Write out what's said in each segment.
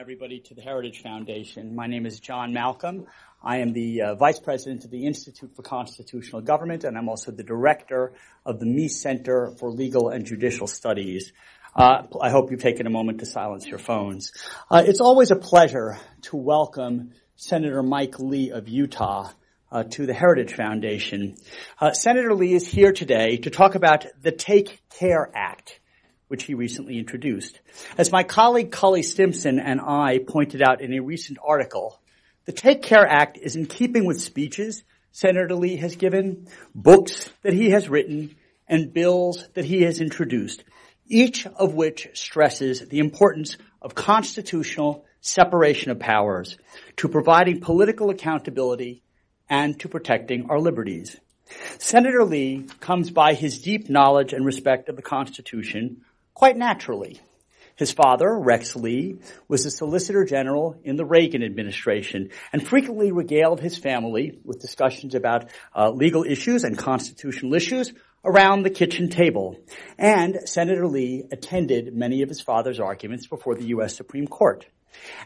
Everybody to the Heritage Foundation. My name is John Malcolm. I am the uh, Vice President of the Institute for Constitutional Government, and I'm also the Director of the Meese Center for Legal and Judicial Studies. Uh, I hope you've taken a moment to silence your phones. Uh, it's always a pleasure to welcome Senator Mike Lee of Utah uh, to the Heritage Foundation. Uh, Senator Lee is here today to talk about the Take Care Act which he recently introduced. As my colleague Cully Stimson and I pointed out in a recent article, the Take Care Act is in keeping with speeches Senator Lee has given, books that he has written, and bills that he has introduced, each of which stresses the importance of constitutional separation of powers to providing political accountability and to protecting our liberties. Senator Lee comes by his deep knowledge and respect of the Constitution quite naturally. His father, Rex Lee, was the Solicitor General in the Reagan administration and frequently regaled his family with discussions about uh, legal issues and constitutional issues around the kitchen table. And Senator Lee attended many of his father's arguments before the U.S. Supreme Court.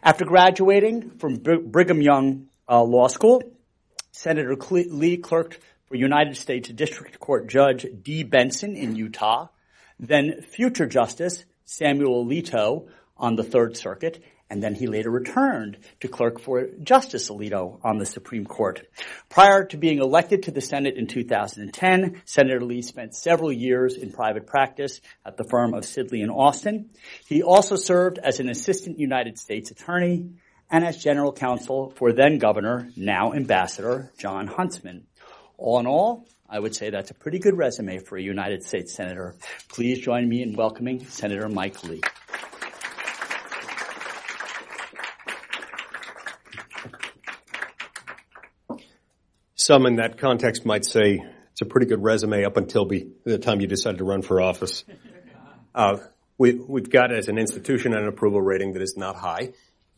After graduating from Brigham Young uh, Law School, Senator Lee clerked for United States District Court Judge Dee Benson in Utah then future Justice Samuel Alito on the Third Circuit, and then he later returned to clerk for Justice Alito on the Supreme Court. Prior to being elected to the Senate in 2010, Senator Lee spent several years in private practice at the firm of Sidley and Austin. He also served as an assistant United States attorney and as general counsel for then governor, now ambassador, Jon Huntsman. All in all, I would say that's a pretty good resume for a United States Senator. Please join me in welcoming Senator Mike Lee. Some in that context might say it's a pretty good resume up until be, the time you decide to run for office. Uh, we, have got as an institution an approval rating that is not high.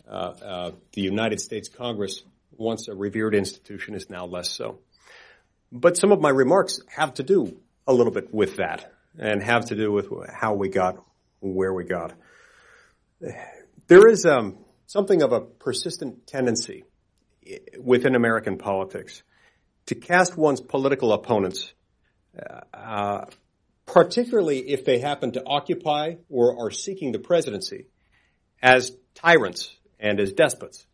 Uh, uh, the United States Congress, once a revered institution, is now less so. But some of my remarks have to do a little bit with that and have to do with how we got where we got. There is um, something of a persistent tendency within American politics to cast one's political opponents, uh, particularly if they happen to occupy or are seeking the presidency, as tyrants and as despots.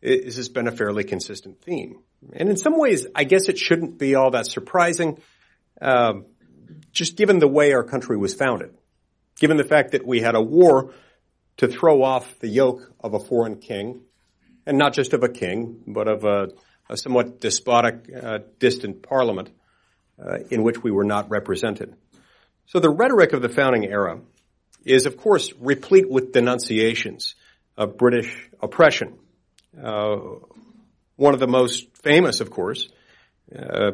This has been a fairly consistent theme. And in some ways, I guess it shouldn't be all that surprising, um, just given the way our country was founded, given the fact that we had a war to throw off the yoke of a foreign king, and not just of a king, but of a, a somewhat despotic, uh, distant parliament uh, in which we were not represented. So the rhetoric of the founding era is, of course, replete with denunciations of British oppression. Uh, one of the most famous, of course, uh,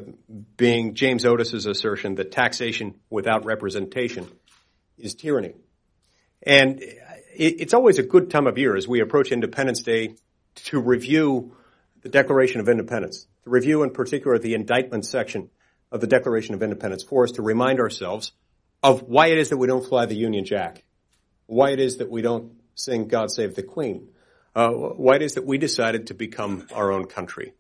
being James Otis's assertion that taxation without representation is tyranny. And it, it's always a good time of year as we approach Independence Day to review the Declaration of Independence, to review in particular the indictment section of the Declaration of Independence for us to remind ourselves of why it is that we don't fly the Union Jack, why it is that we don't sing God Save the Queen, uh, why it is that we decided to become our own country.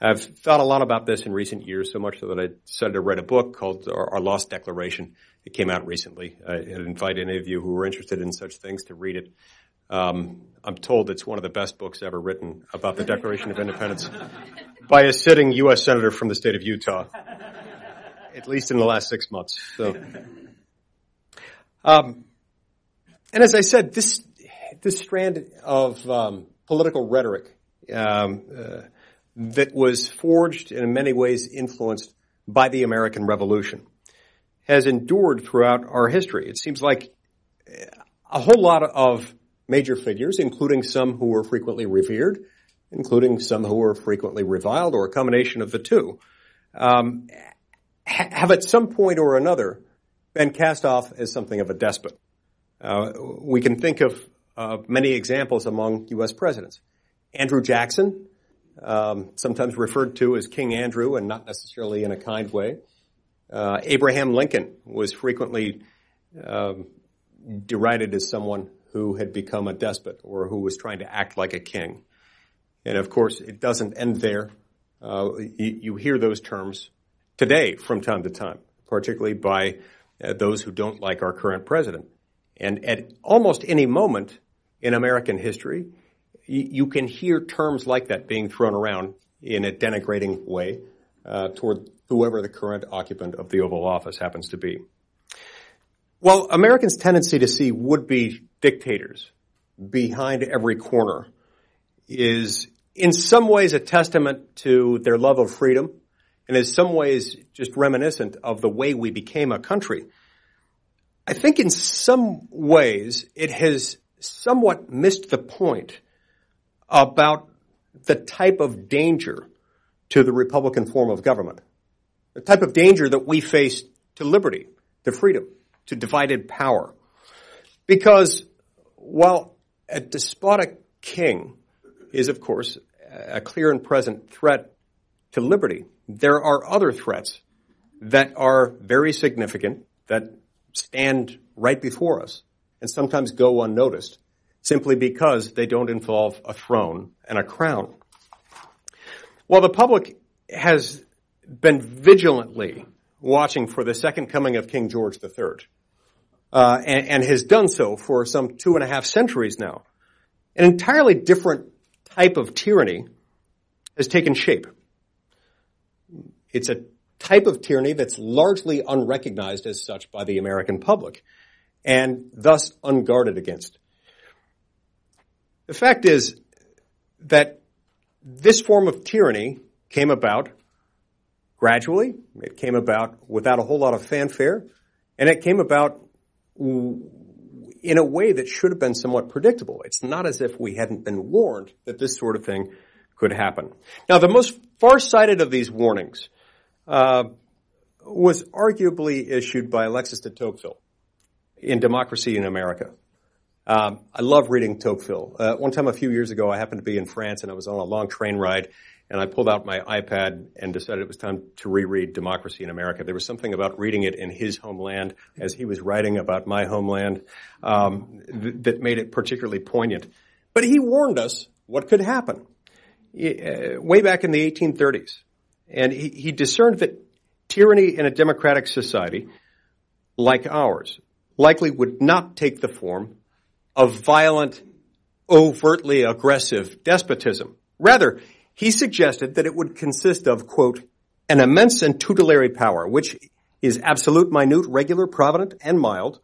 I've thought a lot about this in recent years, so much so that I decided to write a book called Our, Lost Declaration. It came out recently. I invite any of you who are interested in such things to read it. Um, I'm told it's one of the best books ever written about the Declaration of Independence by a sitting U.S. Senator from the state of Utah. at least in the last six months. So, um, and as I said, this this strand of um, political rhetoric um, uh, that was forged and in many ways influenced by the American Revolution has endured throughout our history. It seems like a whole lot of major figures, including some who were frequently revered, including some who were frequently reviled, or a combination of the two, um, have at some point or another been cast off as something of a despot. Uh, we can think of uh, many examples among U.S. presidents. Andrew Jackson, um, sometimes referred to as King Andrew, and not necessarily in a kind way. Uh, Abraham Lincoln was frequently um, derided as someone who had become a despot or who was trying to act like a king. And of course, it doesn't end there. Uh, you, you, hear those terms today from time to time, particularly by uh, those who don't like our current president. And at almost any moment in American history, you, can hear terms like that being thrown around in a denigrating way uh, toward whoever the current occupant of the Oval Office happens to be. Well, Americans' tendency to see would-be dictators behind every corner is in some ways a testament to their love of freedom and in some ways just reminiscent of the way we became a country. I think in some ways it has somewhat missed the point about the type of danger to the Republican form of government. The type of danger that we face to liberty, to freedom to divided power. Because while a despotic king is, of course, a clear and present threat to liberty, there are other threats that are very significant, that stand right before us, and sometimes go unnoticed, simply because they don't involve a throne and a crown. While the public has been vigilantly watching for the second coming of King George III, uh, and, and has done so for some two and a half centuries now. An entirely different type of tyranny has taken shape. It's a type of tyranny that's largely unrecognized as such by the American public and thus unguarded against. The fact is that this form of tyranny came about gradually. It came about without a whole lot of fanfare, and it came about in a way that should have been somewhat predictable. It's not as if we hadn't been warned that this sort of thing could happen. Now, the most far-sighted of these warnings uh, was arguably issued by Alexis de Tocqueville in Democracy in America. Um, I love reading Tocqueville. Uh, one time a few years ago, I happened to be in France and I was on a long train ride and I pulled out my iPad and decided it was time to reread Democracy in America. There was something about reading it in his homeland as he was writing about my homeland um, th- that made it particularly poignant. But he warned us what could happen uh, way back in the 1830s, and he, he discerned that tyranny in a democratic society like ours likely would not take the form of violent, overtly aggressive despotism. Rather, he suggested that it would consist of, quote, an immense and tutelary power, which is absolute, minute, regular, provident, and mild.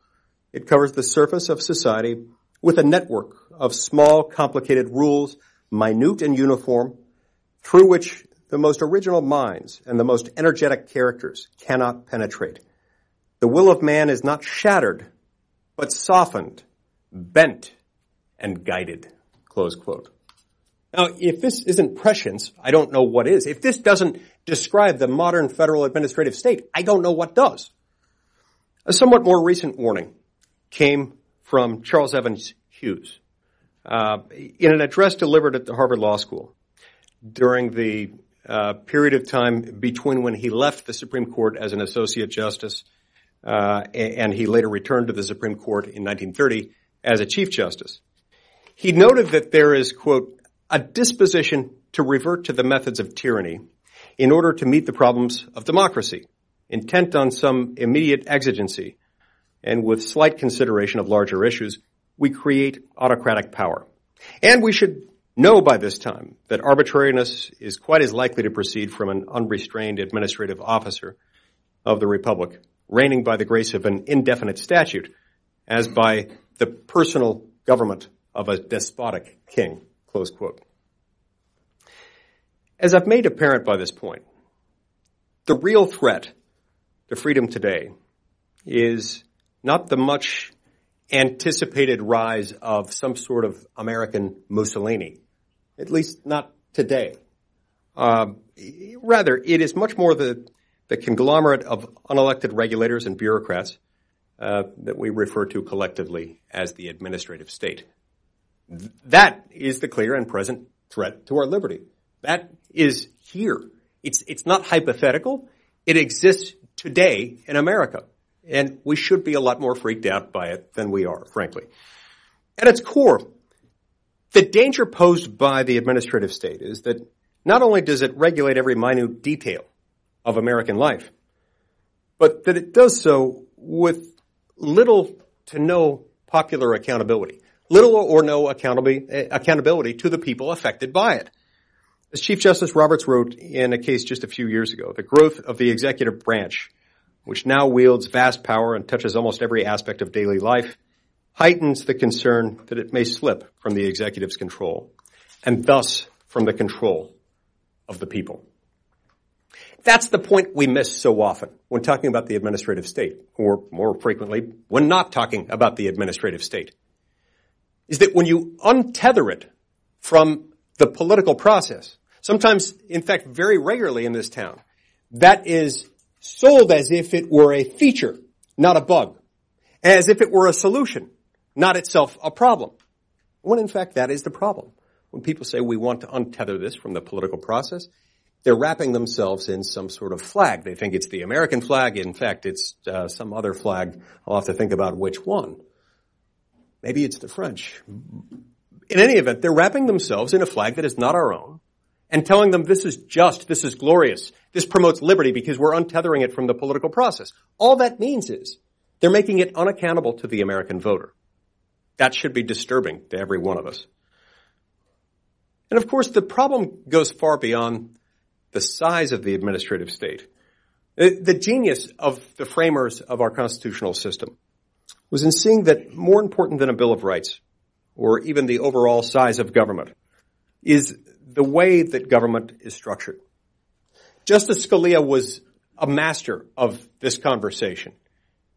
It covers the surface of society with a network of small, complicated rules, minute and uniform, through which the most original minds and the most energetic characters cannot penetrate. The will of man is not shattered, but softened, bent, and guided. Close quote. Now, if this isn't prescience, I don't know what is. If this doesn't describe the modern federal administrative state, I don't know what does. A somewhat more recent warning came from Charles Evans Hughes uh, in an address delivered at the Harvard Law School during the uh, period of time between when he left the Supreme Court as an associate justice uh, and he later returned to the Supreme Court in 1930 as a chief justice. He noted that there is, quote, a disposition to revert to the methods of tyranny in order to meet the problems of democracy, intent on some immediate exigency, and with slight consideration of larger issues, we create autocratic power. And we should know by this time that arbitrariness is quite as likely to proceed from an unrestrained administrative officer of the Republic, reigning by the grace of an indefinite statute, as by the personal government of a despotic king. Close quote. As I've made apparent by this point, the real threat to freedom today is not the much anticipated rise of some sort of American Mussolini, at least not today. Uh, rather, it is much more the, the conglomerate of unelected regulators and bureaucrats uh, that we refer to collectively as the administrative state. That is the clear and present threat to our liberty. That is here. It's, it's not hypothetical. It exists today in America. And we should be a lot more freaked out by it than we are, frankly. At its core, the danger posed by the administrative state is that not only does it regulate every minute detail of American life, but that it does so with little to no popular accountability. Little or no accountability, eh, accountability to the people affected by it. As Chief Justice Roberts wrote in a case just a few years ago, the growth of the executive branch, which now wields vast power and touches almost every aspect of daily life, heightens the concern that it may slip from the executive's control, and thus from the control of the people. That's the point we miss so often when talking about the administrative state, or more frequently, when not talking about the administrative state, is that when you untether it from the political process, sometimes, in fact, very regularly in this town, that is sold as if it were a feature, not a bug, as if it were a solution, not itself a problem. When in fact that is the problem. When people say we want to untether this from the political process, they're wrapping themselves in some sort of flag. They think it's the American flag. In fact, it's uh, some other flag. I'll have to think about which one. Maybe it's the French. In any event, they're wrapping themselves in a flag that is not our own and telling them this is just, this is glorious, this promotes liberty because we're untethering it from the political process. All that means is they're making it unaccountable to the American voter. That should be disturbing to every one of us. And of course, the problem goes far beyond the size of the administrative state. The genius of the framers of our constitutional system was in seeing that more important than a Bill of Rights, or even the overall size of government, is the way that government is structured. Justice Scalia was a master of this conversation.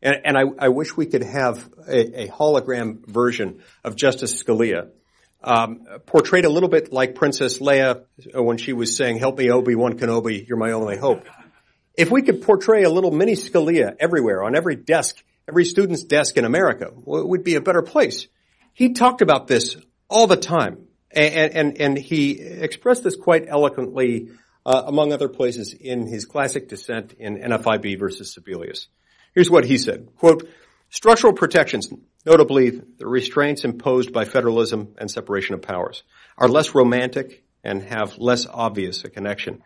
And, and I, I, wish we could have a, a, hologram version of Justice Scalia, um, portrayed a little bit like Princess Leia when she was saying, help me Obi-Wan Kenobi, you're my only hope. If we could portray a little mini Scalia everywhere, on every desk, every student's desk in America, well, it would be a better place. He talked about this all the time. And, and, and he expressed this quite eloquently, uh, among other places, in his classic dissent in NFIB versus Sebelius. Here's what he said, quote, structural protections, notably the restraints imposed by federalism and separation of powers, are less romantic and have less obvious a connection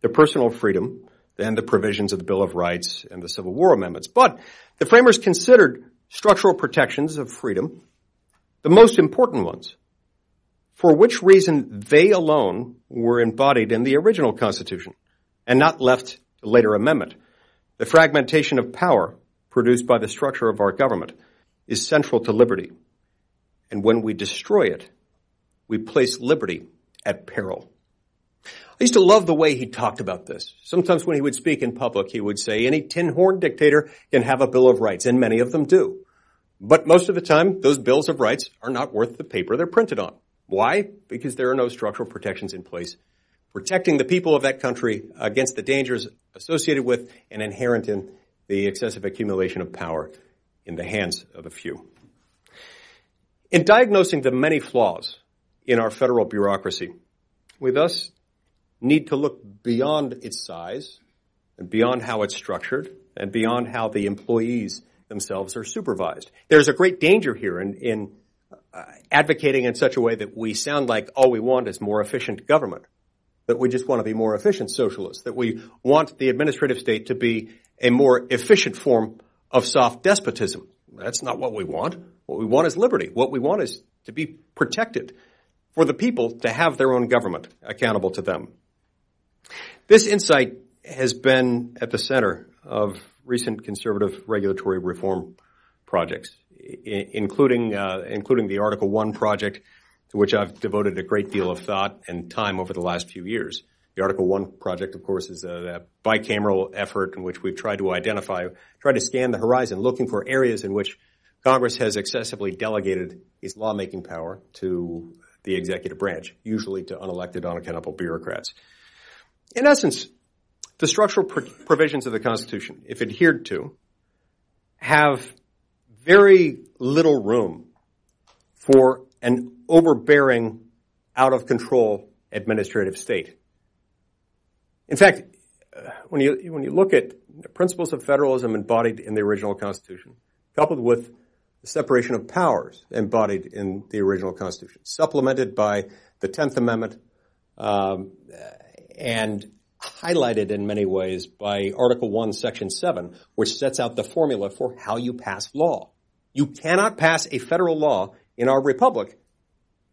to personal freedom than the provisions of the Bill of Rights and the Civil War amendments. But the framers considered structural protections of freedom the most important ones for which reason they alone were embodied in the original Constitution and not left to later amendment. The fragmentation of power produced by the structure of our government is central to liberty. And when we destroy it, we place liberty at peril. I used to love the way he talked about this. Sometimes when he would speak in public, he would say, any tin horn dictator can have a Bill of Rights, and many of them do. But most of the time, those bills of rights are not worth the paper they're printed on. Why? Because there are no structural protections in place protecting the people of that country against the dangers associated with and inherent in the excessive accumulation of power in the hands of a few. In diagnosing the many flaws in our federal bureaucracy, we thus need to look beyond its size and beyond how it's structured and beyond how the employees themselves are supervised. There's a great danger here in, in uh, advocating in such a way that we sound like all we want is more efficient government, that we just want to be more efficient socialists, that we want the administrative state to be a more efficient form of soft despotism. That's not what we want. What we want is liberty. What we want is to be protected for the people to have their own government accountable to them. This insight has been at the center of recent conservative regulatory reform projects, including uh, including the Article One project, to which I've devoted a great deal of thought and time over the last few years. The Article One project, of course, is a, a bicameral effort in which we've tried to identify, try to scan the horizon, looking for areas in which Congress has excessively delegated its lawmaking power to the executive branch, usually to unelected, unaccountable bureaucrats. In essence, the structural provisions of the Constitution, if adhered to, have very little room for an overbearing, out of control administrative state. In fact, when you, when you look at the principles of federalism embodied in the original Constitution, coupled with the separation of powers embodied in the original Constitution, supplemented by the Tenth Amendment, um, and highlighted in many ways by Article 1, Section 7, which sets out the formula for how you pass law. You cannot pass a federal law in our republic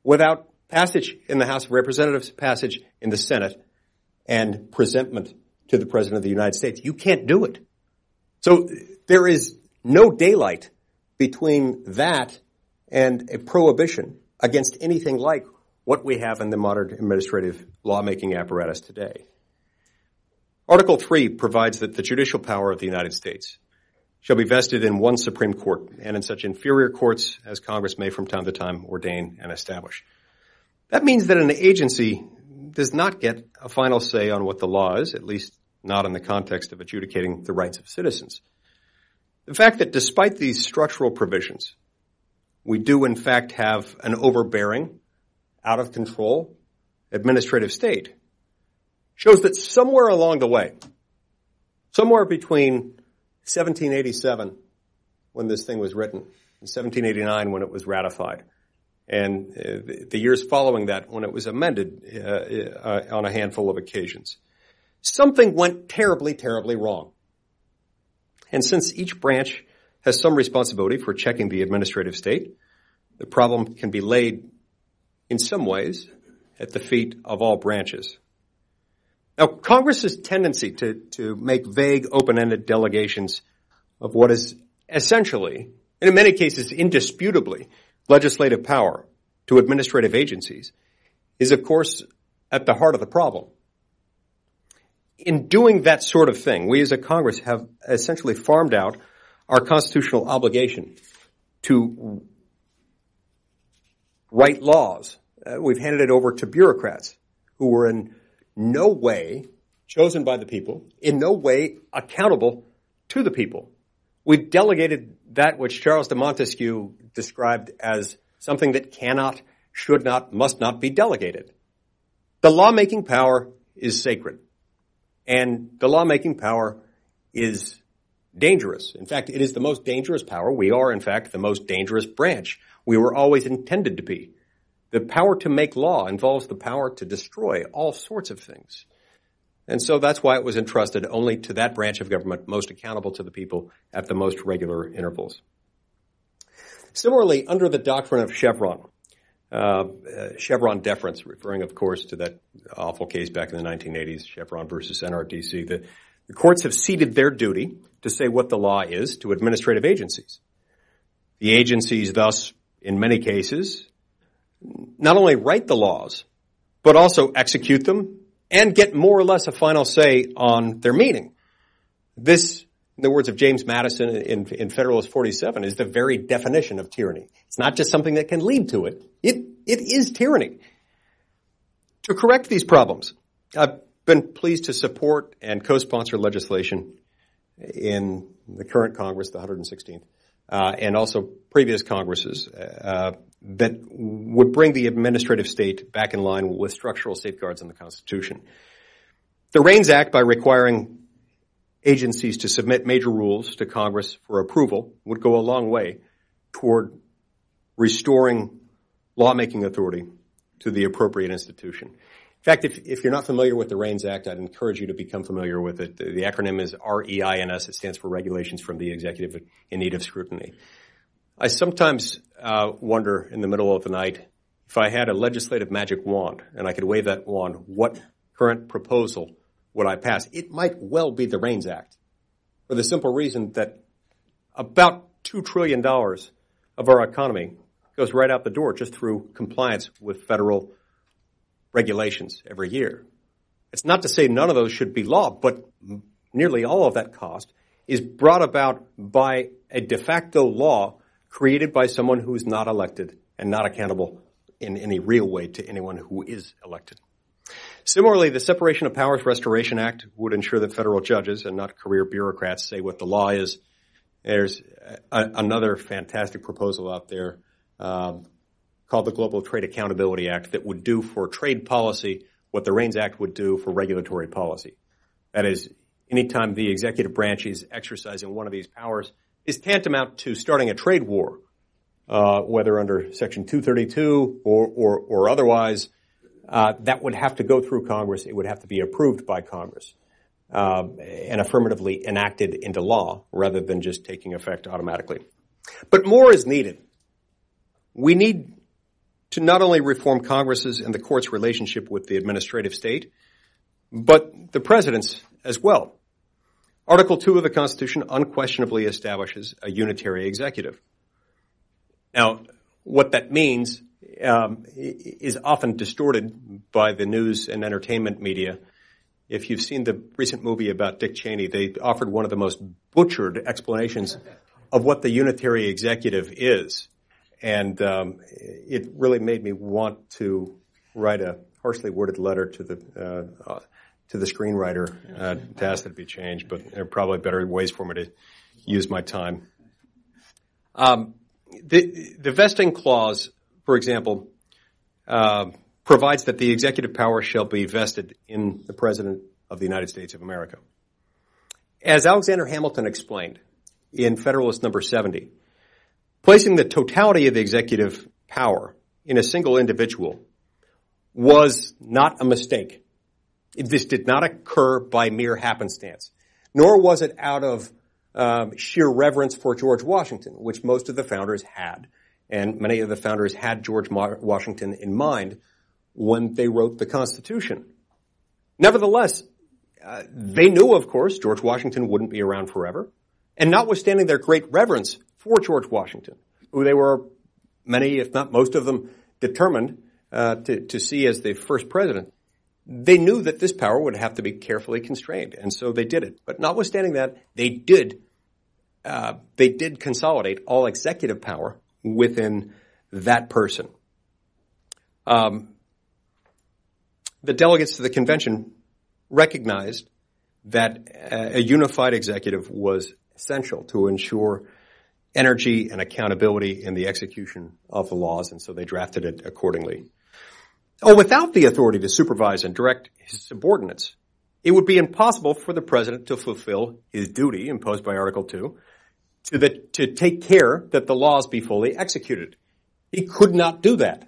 without passage in the House of Representatives, passage in the Senate, and presentment to the President of the United States. You can't do it. So there is no daylight between that and a prohibition against anything like what we have in the modern administrative lawmaking apparatus today. Article 3 provides that the judicial power of the United States shall be vested in one Supreme Court and in such inferior courts as Congress may from time to time ordain and establish. That means that an agency does not get a final say on what the law is, at least not in the context of adjudicating the rights of citizens. The fact that despite these structural provisions, we do in fact have an overbearing, out of control administrative state shows that somewhere along the way, somewhere between 1787, when this thing was written, and 1789 when it was ratified, and uh, the years following that when it was amended uh, uh, on a handful of occasions, something went terribly, terribly wrong. And since each branch has some responsibility for checking the administrative state, the problem can be laid in some ways at the feet of all branches. Now, Congress's tendency to, to make vague, open-ended delegations of what is essentially, and in many cases indisputably, legislative power to administrative agencies is, of course, at the heart of the problem. In doing that sort of thing, we as a Congress have essentially farmed out our constitutional obligation to write laws. Uh, we've handed it over to bureaucrats who were in no way chosen by the people, in no way accountable to the people. We've delegated that which Charles de Montesquieu described as something that cannot, should not, must not be delegated. The lawmaking power is sacred. And the lawmaking power is dangerous. In fact, it is the most dangerous power. We are, in fact, the most dangerous branch. We were always intended to be. The power to make law involves the power to destroy all sorts of things. And so that's why it was entrusted only to that branch of government most accountable to the people at the most regular intervals. Similarly, under the doctrine of Chevron, uh, uh, Chevron deference, referring, of course, to that awful case back in the 1980s, Chevron versus NRDC, the, the courts have ceded their duty to say what the law is to administrative agencies. The agencies thus, in many cases, not only write the laws, but also execute them and get more or less a final say on their meaning. This, in the words of James Madison in, in Federalist 47, is the very definition of tyranny. It's not just something that can lead to it. It, it is tyranny. To correct these problems, I've been pleased to support and co-sponsor legislation in the current Congress, the 116th, uh, and also previous Congresses, uh, that would bring the administrative state back in line with structural safeguards in the Constitution. The REINS Act, by requiring agencies to submit major rules to Congress for approval, would go a long way toward restoring lawmaking authority to the appropriate institution. In fact, if, if you're not familiar with the REINS Act, I'd encourage you to become familiar with it. The, the acronym is REINS. It stands for Regulations from the Executive in Need of Scrutiny. I sometimes uh, wonder in the middle of the night if I had a legislative magic wand and I could wave that wand, what current proposal would I pass? It might well be the REINS Act. for the simple reason that about $2 trillion of our economy goes right out the door just through compliance with federal regulations every year. It's not to say none of those should be law, but nearly all of that cost is brought about by a de facto law created by someone who is not elected and not accountable in any real way to anyone who is elected. Similarly, the Separation of Powers Restoration Act would ensure that federal judges and not career bureaucrats say what the law is. There's a, another fantastic proposal out there um, called the Global Trade Accountability Act that would do for trade policy what the REINS Act would do for regulatory policy. That is, anytime the executive branch is exercising one of these powers, is tantamount to starting a trade war, uh, whether under Section 232 or, or, or otherwise. Uh, that would have to go through Congress. It would have to be approved by Congress uh, and affirmatively enacted into law rather than just taking effect automatically. But more is needed. We need to not only reform Congress's and the court's relationship with the administrative state, but the president's as well. Article 2 of the Constitution unquestionably establishes a unitary executive. Now, what that means um, is often distorted by the news and entertainment media. If you've seen the recent movie about Dick Cheney, they offered one of the most butchered explanations of what the unitary executive is. And um, it really made me want to write a harshly worded letter to the uh, to the screenwriter uh, to ask that it be changed, but there are probably better ways for me to use my time. Um, the, the, vesting clause, for example, uh, provides that the executive power shall be vested in the President of the United States of America. As Alexander Hamilton explained in Federalist number 70, placing the totality of the executive power in a single individual was not a mistake. This did not occur by mere happenstance, nor was it out of um, sheer reverence for George Washington, which most of the founders had, and many of the founders had George Washington in mind when they wrote the Constitution. Nevertheless, uh, they knew, of course, George Washington wouldn't be around forever, and notwithstanding their great reverence for George Washington, who they were many, if not most of them, determined uh, to, to see as the first president, they knew that this power would have to be carefully constrained, and so they did it. But notwithstanding that, they did uh, they did consolidate all executive power within that person. Um, the delegates to the convention recognized that a unified executive was essential to ensure energy and accountability in the execution of the laws, and so they drafted it accordingly. Oh, without the authority to supervise and direct his subordinates, it would be impossible for the president to fulfill his duty imposed by Article 2 to, the, to take care that the laws be fully executed. He could not do that.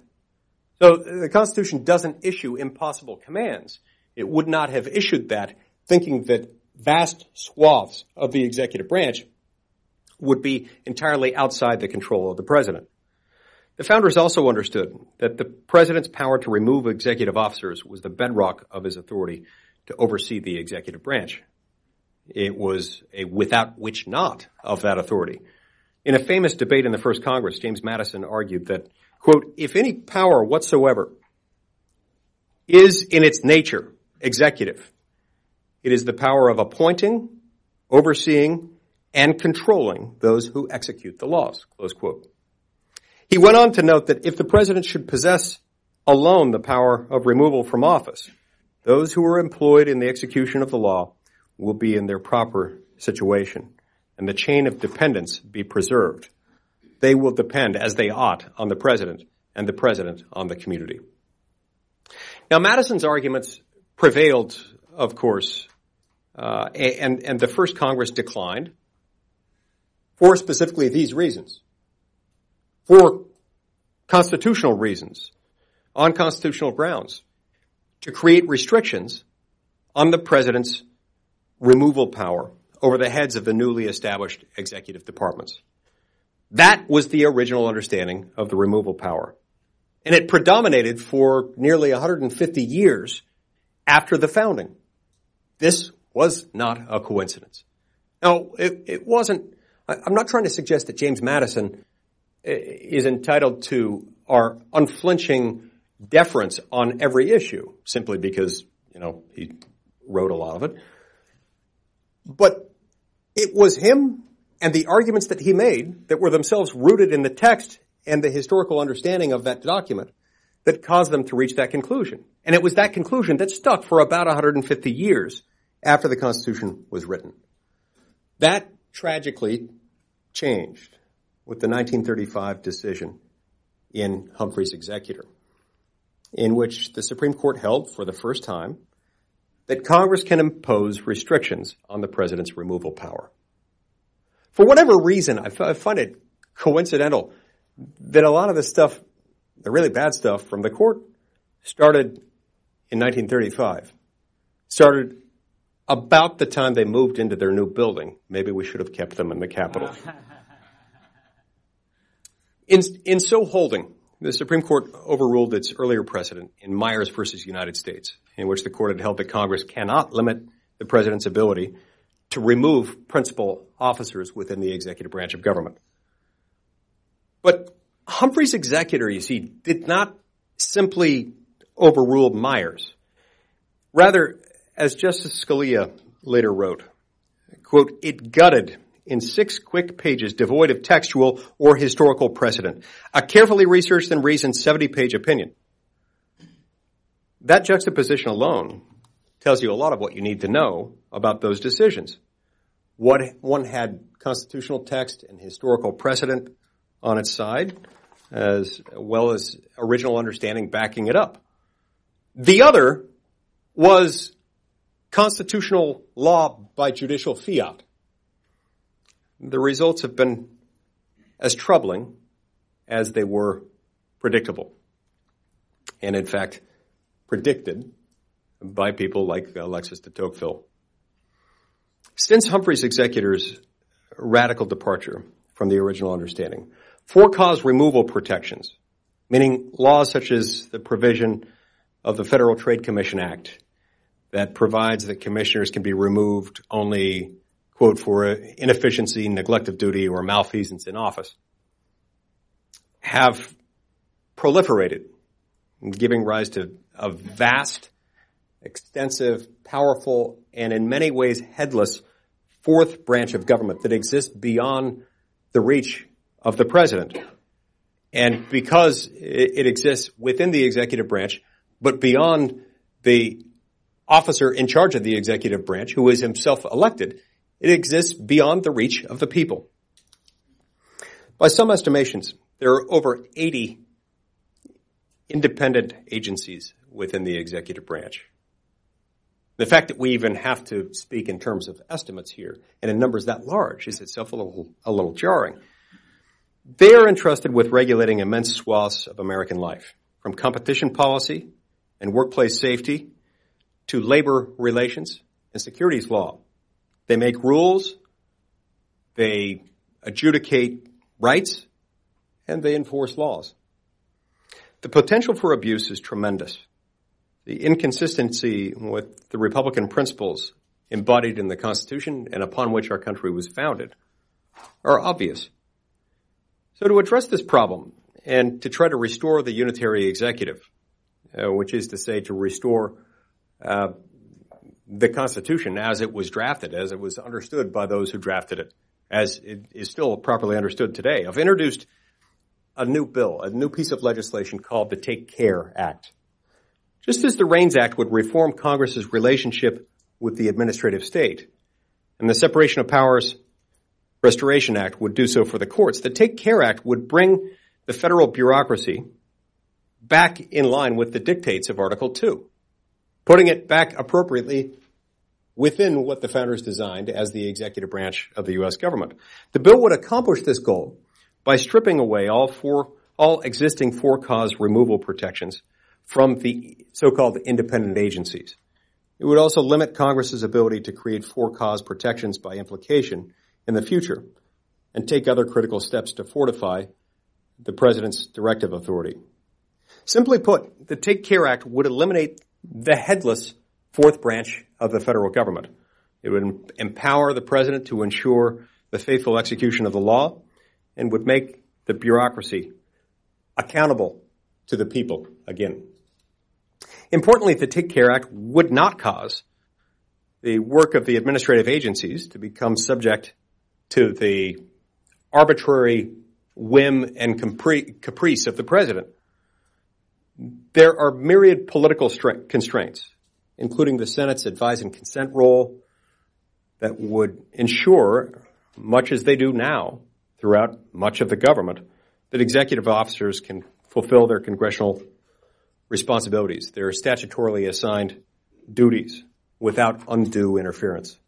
So the Constitution doesn't issue impossible commands. It would not have issued that thinking that vast swaths of the executive branch would be entirely outside the control of the president. The founders also understood that the president's power to remove executive officers was the bedrock of his authority to oversee the executive branch. It was a without which not of that authority. In a famous debate in the first Congress, James Madison argued that, quote, if any power whatsoever is in its nature executive, it is the power of appointing, overseeing, and controlling those who execute the laws, close quote. He went on to note that if the president should possess alone the power of removal from office, those who are employed in the execution of the law will be in their proper situation and the chain of dependence be preserved. They will depend as they ought on the president and the president on the community. Now Madison's arguments prevailed, of course, uh, and, and the first Congress declined for specifically these reasons for constitutional reasons, on constitutional grounds, to create restrictions on the president's removal power over the heads of the newly established executive departments. That was the original understanding of the removal power. And it predominated for nearly 150 years after the founding. This was not a coincidence. Now, it, it wasn't, I, I'm not trying to suggest that James Madison uh, is entitled to our unflinching deference on every issue simply because, you know, he wrote a lot of it. But it was him and the arguments that he made that were themselves rooted in the text and the historical understanding of that document that caused them to reach that conclusion. And it was that conclusion that stuck for about 150 years after the Constitution was written. That tragically changed with the 1935 decision in Humphrey's Executor, in which the Supreme Court held for the first time that Congress can impose restrictions on the president's removal power. For whatever reason, I, f- I find it coincidental that a lot of the stuff, the really bad stuff from the court, started in 1935. Started about the time they moved into their new building. Maybe we should have kept them in the Capitol. in, in so holding, the Supreme Court overruled its earlier precedent in Myers versus United States, in which the court had held that Congress cannot limit the president's ability to remove principal officers within the executive branch of government. But Humphrey's executor, you see, did not simply overrule Myers. Rather, as Justice Scalia later wrote, quote, it gutted in six quick pages devoid of textual or historical precedent, a carefully researched and reasoned 70 page opinion. That juxtaposition alone tells you a lot of what you need to know about those decisions. What one had constitutional text and historical precedent on its side, as well as original understanding backing it up. The other was constitutional law by judicial fiat. The results have been as troubling as they were predictable. And in fact, predicted by people like Alexis de Tocqueville. Since Humphrey's executor's radical departure from the original understanding, for cause removal protections, meaning laws such as the provision of the Federal Trade Commission Act that provides that commissioners can be removed only, quote, for inefficiency, neglect of duty, or malfeasance in office, have proliferated, giving rise to a vast, extensive, powerful, and in many ways headless fourth branch of government that exists beyond the reach of the president. And because it exists within the executive branch, but beyond the officer in charge of the executive branch, who is himself elected, it exists beyond the reach of the people. By some estimations, there are over 80 independent agencies within the executive branch. The fact that we even have to speak in terms of estimates here and in numbers that large is itself a little, a little jarring. They are entrusted with regulating immense swaths of American life, from competition policy and workplace safety to labor relations and securities law. They make rules, they adjudicate rights, and they enforce laws. The potential for abuse is tremendous. The inconsistency with the Republican principles embodied in the Constitution and upon which our country was founded are obvious. So to address this problem and to try to restore the unitary executive, uh, which is to say to restore uh, the Constitution as it was drafted, as it was understood by those who drafted it, as it is still properly understood today. I've introduced a new bill, a new piece of legislation called the Take Care Act. Just as the REINS Act would reform Congress's relationship with the administrative state, and the Separation of Powers Restoration Act would do so for the courts, the Take Care Act would bring the federal bureaucracy back in line with the dictates of Article 2, putting it back appropriately within what the founders designed as the executive branch of the U.S. government. The bill would accomplish this goal by stripping away all four, all existing for-cause removal protections from the so-called independent agencies. It would also limit Congress's ability to create for-cause protections by implication in the future and take other critical steps to fortify the president's directive authority. Simply put, the Take Care Act would eliminate the headless fourth branch of the federal government, It would empower the president to ensure the faithful execution of the law and would make the bureaucracy accountable to the people again. Importantly, the Take Care Act would not cause the work of the administrative agencies to become subject to the arbitrary whim and caprice of the president. There are myriad political constraints, including the Senate's advise and consent role that would ensure, much as they do now throughout much of the government, that executive officers can fulfill their congressional responsibilities, their statutorily assigned duties without undue interference.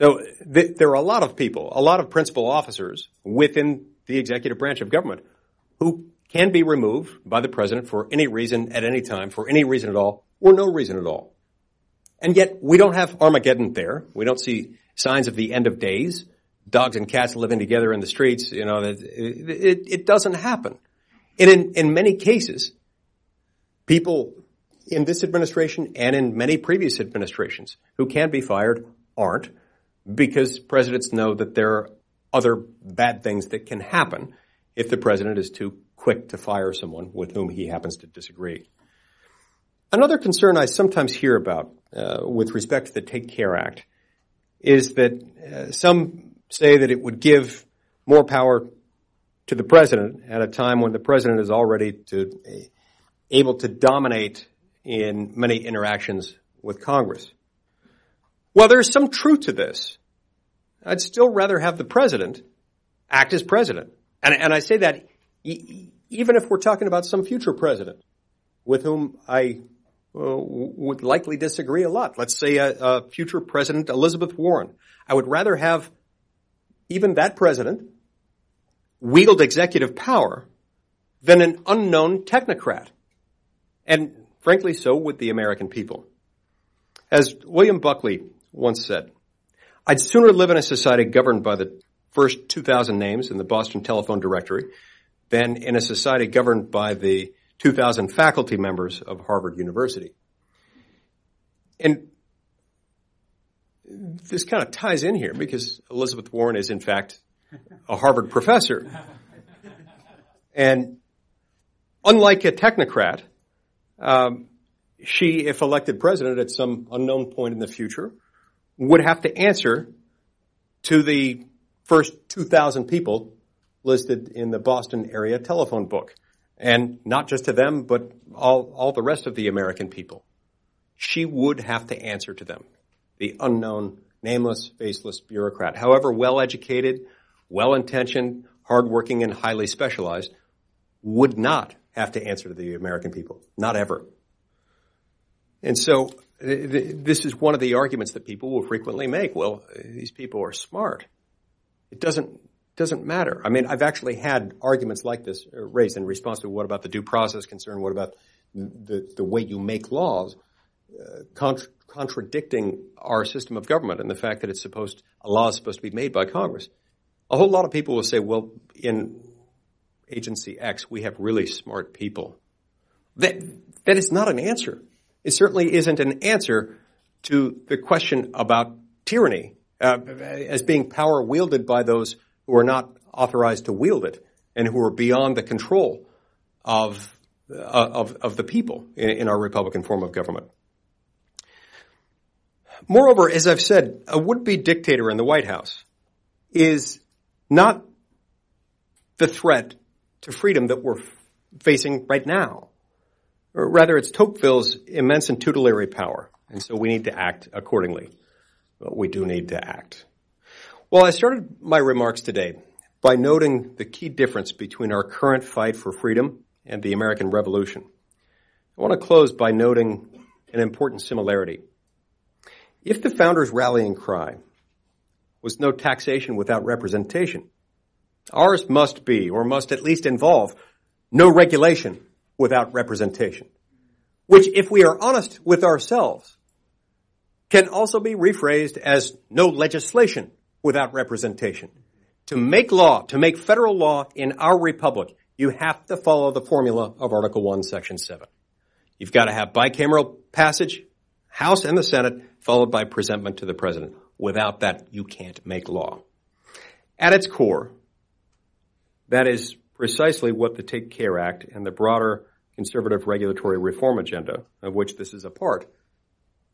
So th- there are a lot of people, a lot of principal officers within the executive branch of government who can be removed by the president for any reason at any time, for any reason at all, or no reason at all. And yet we don't have Armageddon there. We don't see signs of the end of days, dogs and cats living together in the streets. You know, it, it, it doesn't happen. And in, in many cases, people in this administration and in many previous administrations who can be fired aren't because presidents know that there are other bad things that can happen if the president is too quick to fire someone with whom he happens to disagree. Another concern I sometimes hear about uh, with respect to the Take Care Act is that uh, some say that it would give more power to the president at a time when the president is already to, able to dominate in many interactions with Congress. Well, there's some truth to this. I'd still rather have the president act as president. And, and I say that even if we're talking about some future president with whom I uh, would likely disagree a lot. Let's say a, a future president, Elizabeth Warren. I would rather have even that president wield executive power than an unknown technocrat. And frankly, so would the American people. As William Buckley once said, I'd sooner live in a society governed by the first 2,000 names in the Boston Telephone Directory than in a society governed by the 2,000 faculty members of Harvard University. And this kind of ties in here because Elizabeth Warren is in fact a Harvard professor. And unlike a technocrat, um, she, if elected president at some unknown point in the future, would have to answer to the first 2,000 people listed in the Boston area telephone book. And not just to them, but all, all the rest of the American people. She would have to answer to them. The unknown, nameless, faceless bureaucrat. However well educated, well intentioned, hardworking, and highly specialized, would not have to answer to the American people. Not ever. And so this is one of the arguments that people will frequently make. Well, these people are smart. It doesn't doesn't matter. I mean, I've actually had arguments like this raised in response to what about the due process concern? What about the the way you make laws? Uh, contra- contradicting our system of government and the fact that it's supposed a law is supposed to be made by Congress a whole lot of people will say, well, in agency X, we have really smart people. That, that is not an answer. It certainly isn't an answer to the question about tyranny uh, as being power wielded by those who are not authorized to wield it and who are beyond the control of, uh, of, of, the people in, in our Republican form of government. Moreover, as I've said, a would-be dictator in the White House is not the threat to freedom that we're facing right now. Rather, it's Tocqueville's immense and tutelary power. And so we need to act accordingly. But we do need to act. Well, I started my remarks today by noting the key difference between our current fight for freedom and the American Revolution. I want to close by noting an important similarity. If the founders' rallying cry was no taxation without representation. Ours must be, or must at least involve, no regulation without representation. Which, if we are honest with ourselves, can also be rephrased as no legislation without representation. To make law, to make federal law in our republic, you have to follow the formula of Article 1, Section 7. You've got to have bicameral passage, House and the Senate, followed by presentment to the President. Without that, you can't make law. At its core, that is precisely what the Take Care Act and the broader conservative regulatory reform agenda, of which this is a part,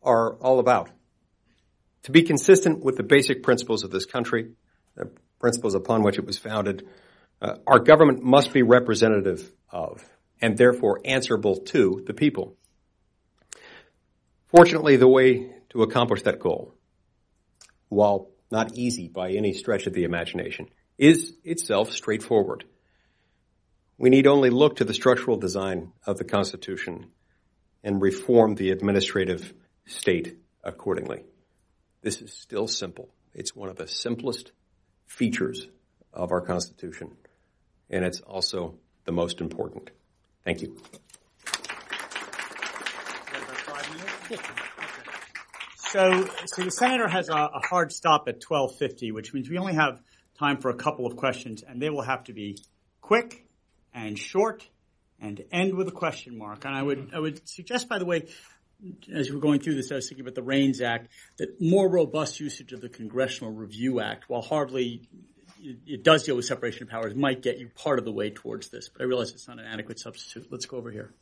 are all about. To be consistent with the basic principles of this country, the principles upon which it was founded, uh, our government must be representative of and therefore answerable to the people. Fortunately, the way to accomplish that goal, while not easy by any stretch of the imagination, is itself straightforward. We need only look to the structural design of the Constitution and reform the administrative state accordingly. This is still simple. It's one of the simplest features of our Constitution, and it's also the most important. Thank you. So, so the senator has a, a hard stop at 12:50, which means we only have time for a couple of questions, and they will have to be quick and short and end with a question mark. And I would, I would suggest, by the way, as we're going through this, I was thinking about the REINS Act, that more robust usage of the Congressional Review Act, while hardly it does deal with separation of powers, might get you part of the way towards this. But I realize it's not an adequate substitute. Let's go over here.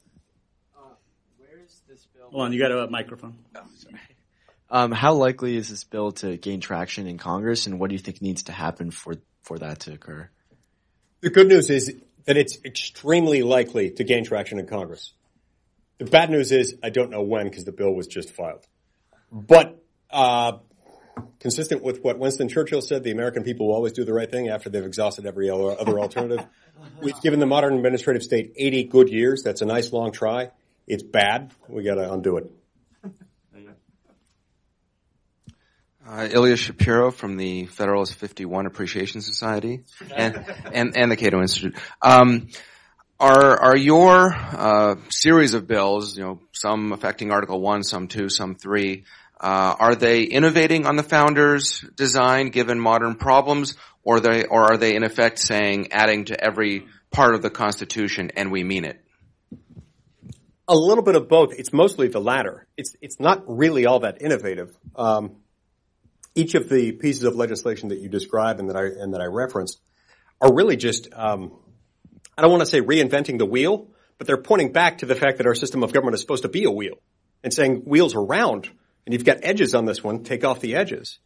Uh, where is this bill? Hold on, you got a microphone. Oh, sorry. Um, how likely is this bill to gain traction in Congress, and what do you think needs to happen for for that to occur? The good news is that it's extremely likely to gain traction in Congress. The bad news is I don't know when because the bill was just filed. But uh, consistent with what Winston Churchill said, the American people will always do the right thing after they've exhausted every other alternative. We've given the modern administrative state 80 good years. That's a nice long try. It's bad. We got to undo it. Uh, Ilya Shapiro from the Federalist 51 Appreciation Society and, and, and the Cato Institute. Um, are, are your uh, series of bills, you know, some affecting Article 1, some 2, some 3, uh, are they innovating on the founders' design given modern problems, or, they, or are they in effect saying adding to every part of the Constitution and we mean it? A little bit of both. It's mostly the latter. It's, it's not really all that innovative. Um, each of the pieces of legislation that you describe and that I and that I referenced are really just um, I don't want to say reinventing the wheel, but they're pointing back to the fact that our system of government is supposed to be a wheel and saying wheels are round and you've got edges on this one, take off the edges.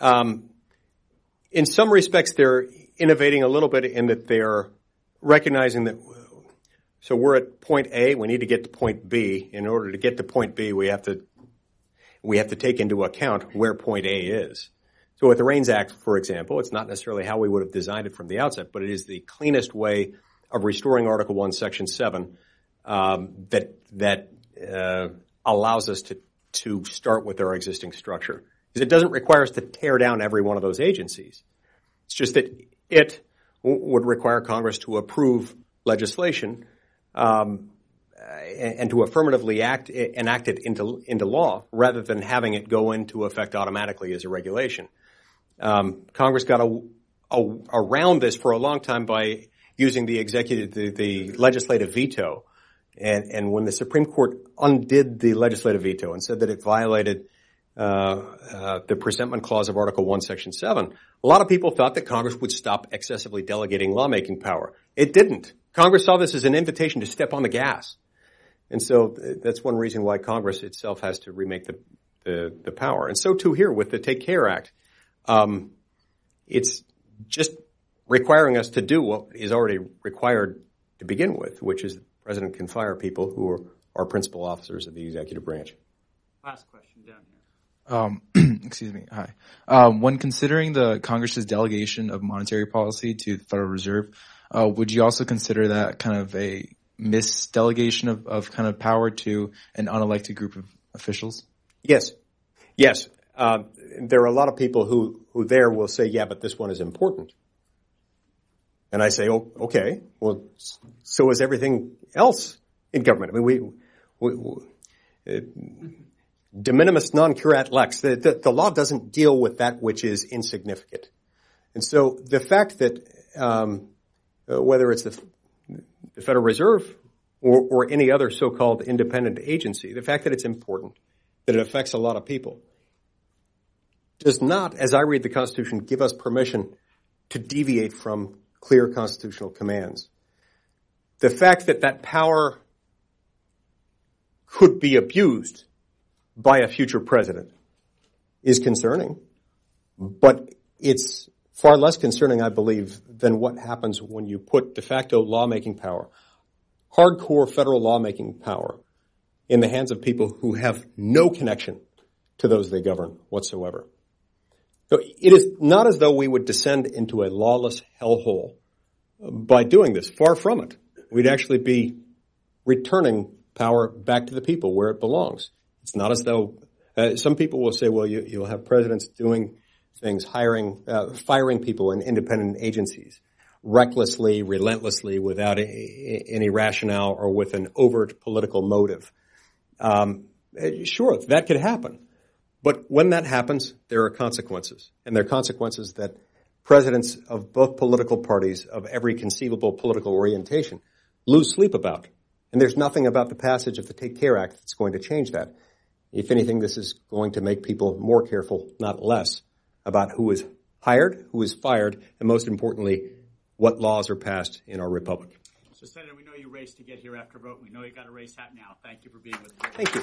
Um, in some respects, they're innovating a little bit in that they're recognizing that. So we're at point A. We need to get to point B. In order to get to point B, we have to we have to take into account where point A is. So with the REINS Act, for example, it's not necessarily how we would have designed it from the outset, but it is the cleanest way of restoring Article 1, Section 7 um, that that uh, allows us to to start with our existing structure. Because it doesn't require us to tear down every one of those agencies. It's just that it w- would require Congress to approve legislation um, and to affirmatively act, enact it into, into law rather than having it go into effect automatically as a regulation. Um, Congress got a, a, around this for a long time by using the executive, the, the legislative veto. And, and, when the Supreme Court undid the legislative veto and said that it violated uh, uh, the presentment clause of Article 1, Section 7, a lot of people thought that Congress would stop excessively delegating lawmaking power. It didn't. Congress saw this as an invitation to step on the gas. And so that's one reason why Congress itself has to remake the, the, the power. And so too here with the Take Care Act. Um, it's just requiring us to do what is already required to begin with, which is the president can fire people who are, are principal officers of the executive branch. Last question down here. Um, excuse me. Hi. Um, when considering the Congress's delegation of monetary policy to the Federal Reserve, uh, would you also consider that kind of a misdelegation of, of kind of power to an unelected group of officials? Yes. Yes. Uh, there are a lot of people who, who there will say, yeah, but this one is important. And I say, oh, okay, well, so is everything else in government. I mean, we, we, we uh, de minimis non curat lex. The, the, the, law doesn't deal with that which is insignificant. And so the fact that um, uh, whether it's the the Federal Reserve or, or any other so-called independent agency, the fact that it's important that it affects a lot of people does not, as I read the Constitution, give us permission to deviate from clear constitutional commands. The fact that that power could be abused by a future president is concerning, but it's far less concerning, I believe, than what happens when you put de facto lawmaking power, hardcore federal lawmaking power, in the hands of people who have no connection to those they govern whatsoever. So it is not as though we would descend into a lawless hellhole by doing this. Far from it. We'd actually be returning power back to the people where it belongs. It's not as though uh, some people will say, well, you, will have presidents doing things, hiring, uh, firing people in independent agencies recklessly, relentlessly, without a, a, any rationale or with an overt political motive. Um, sure, that could happen. But when that happens, there are consequences. And there are consequences that presidents of both political parties of every conceivable political orientation lose sleep about. And there's nothing about the passage of the Take Care Act that's going to change that. If anything, this is going to make people more careful, not less, about who is hired, who is fired, and most importantly, what laws are passed in our republic. So, Senator, we know you raced to get here after vote. We know you got a race hat now. Thank you for being with us. Thank you.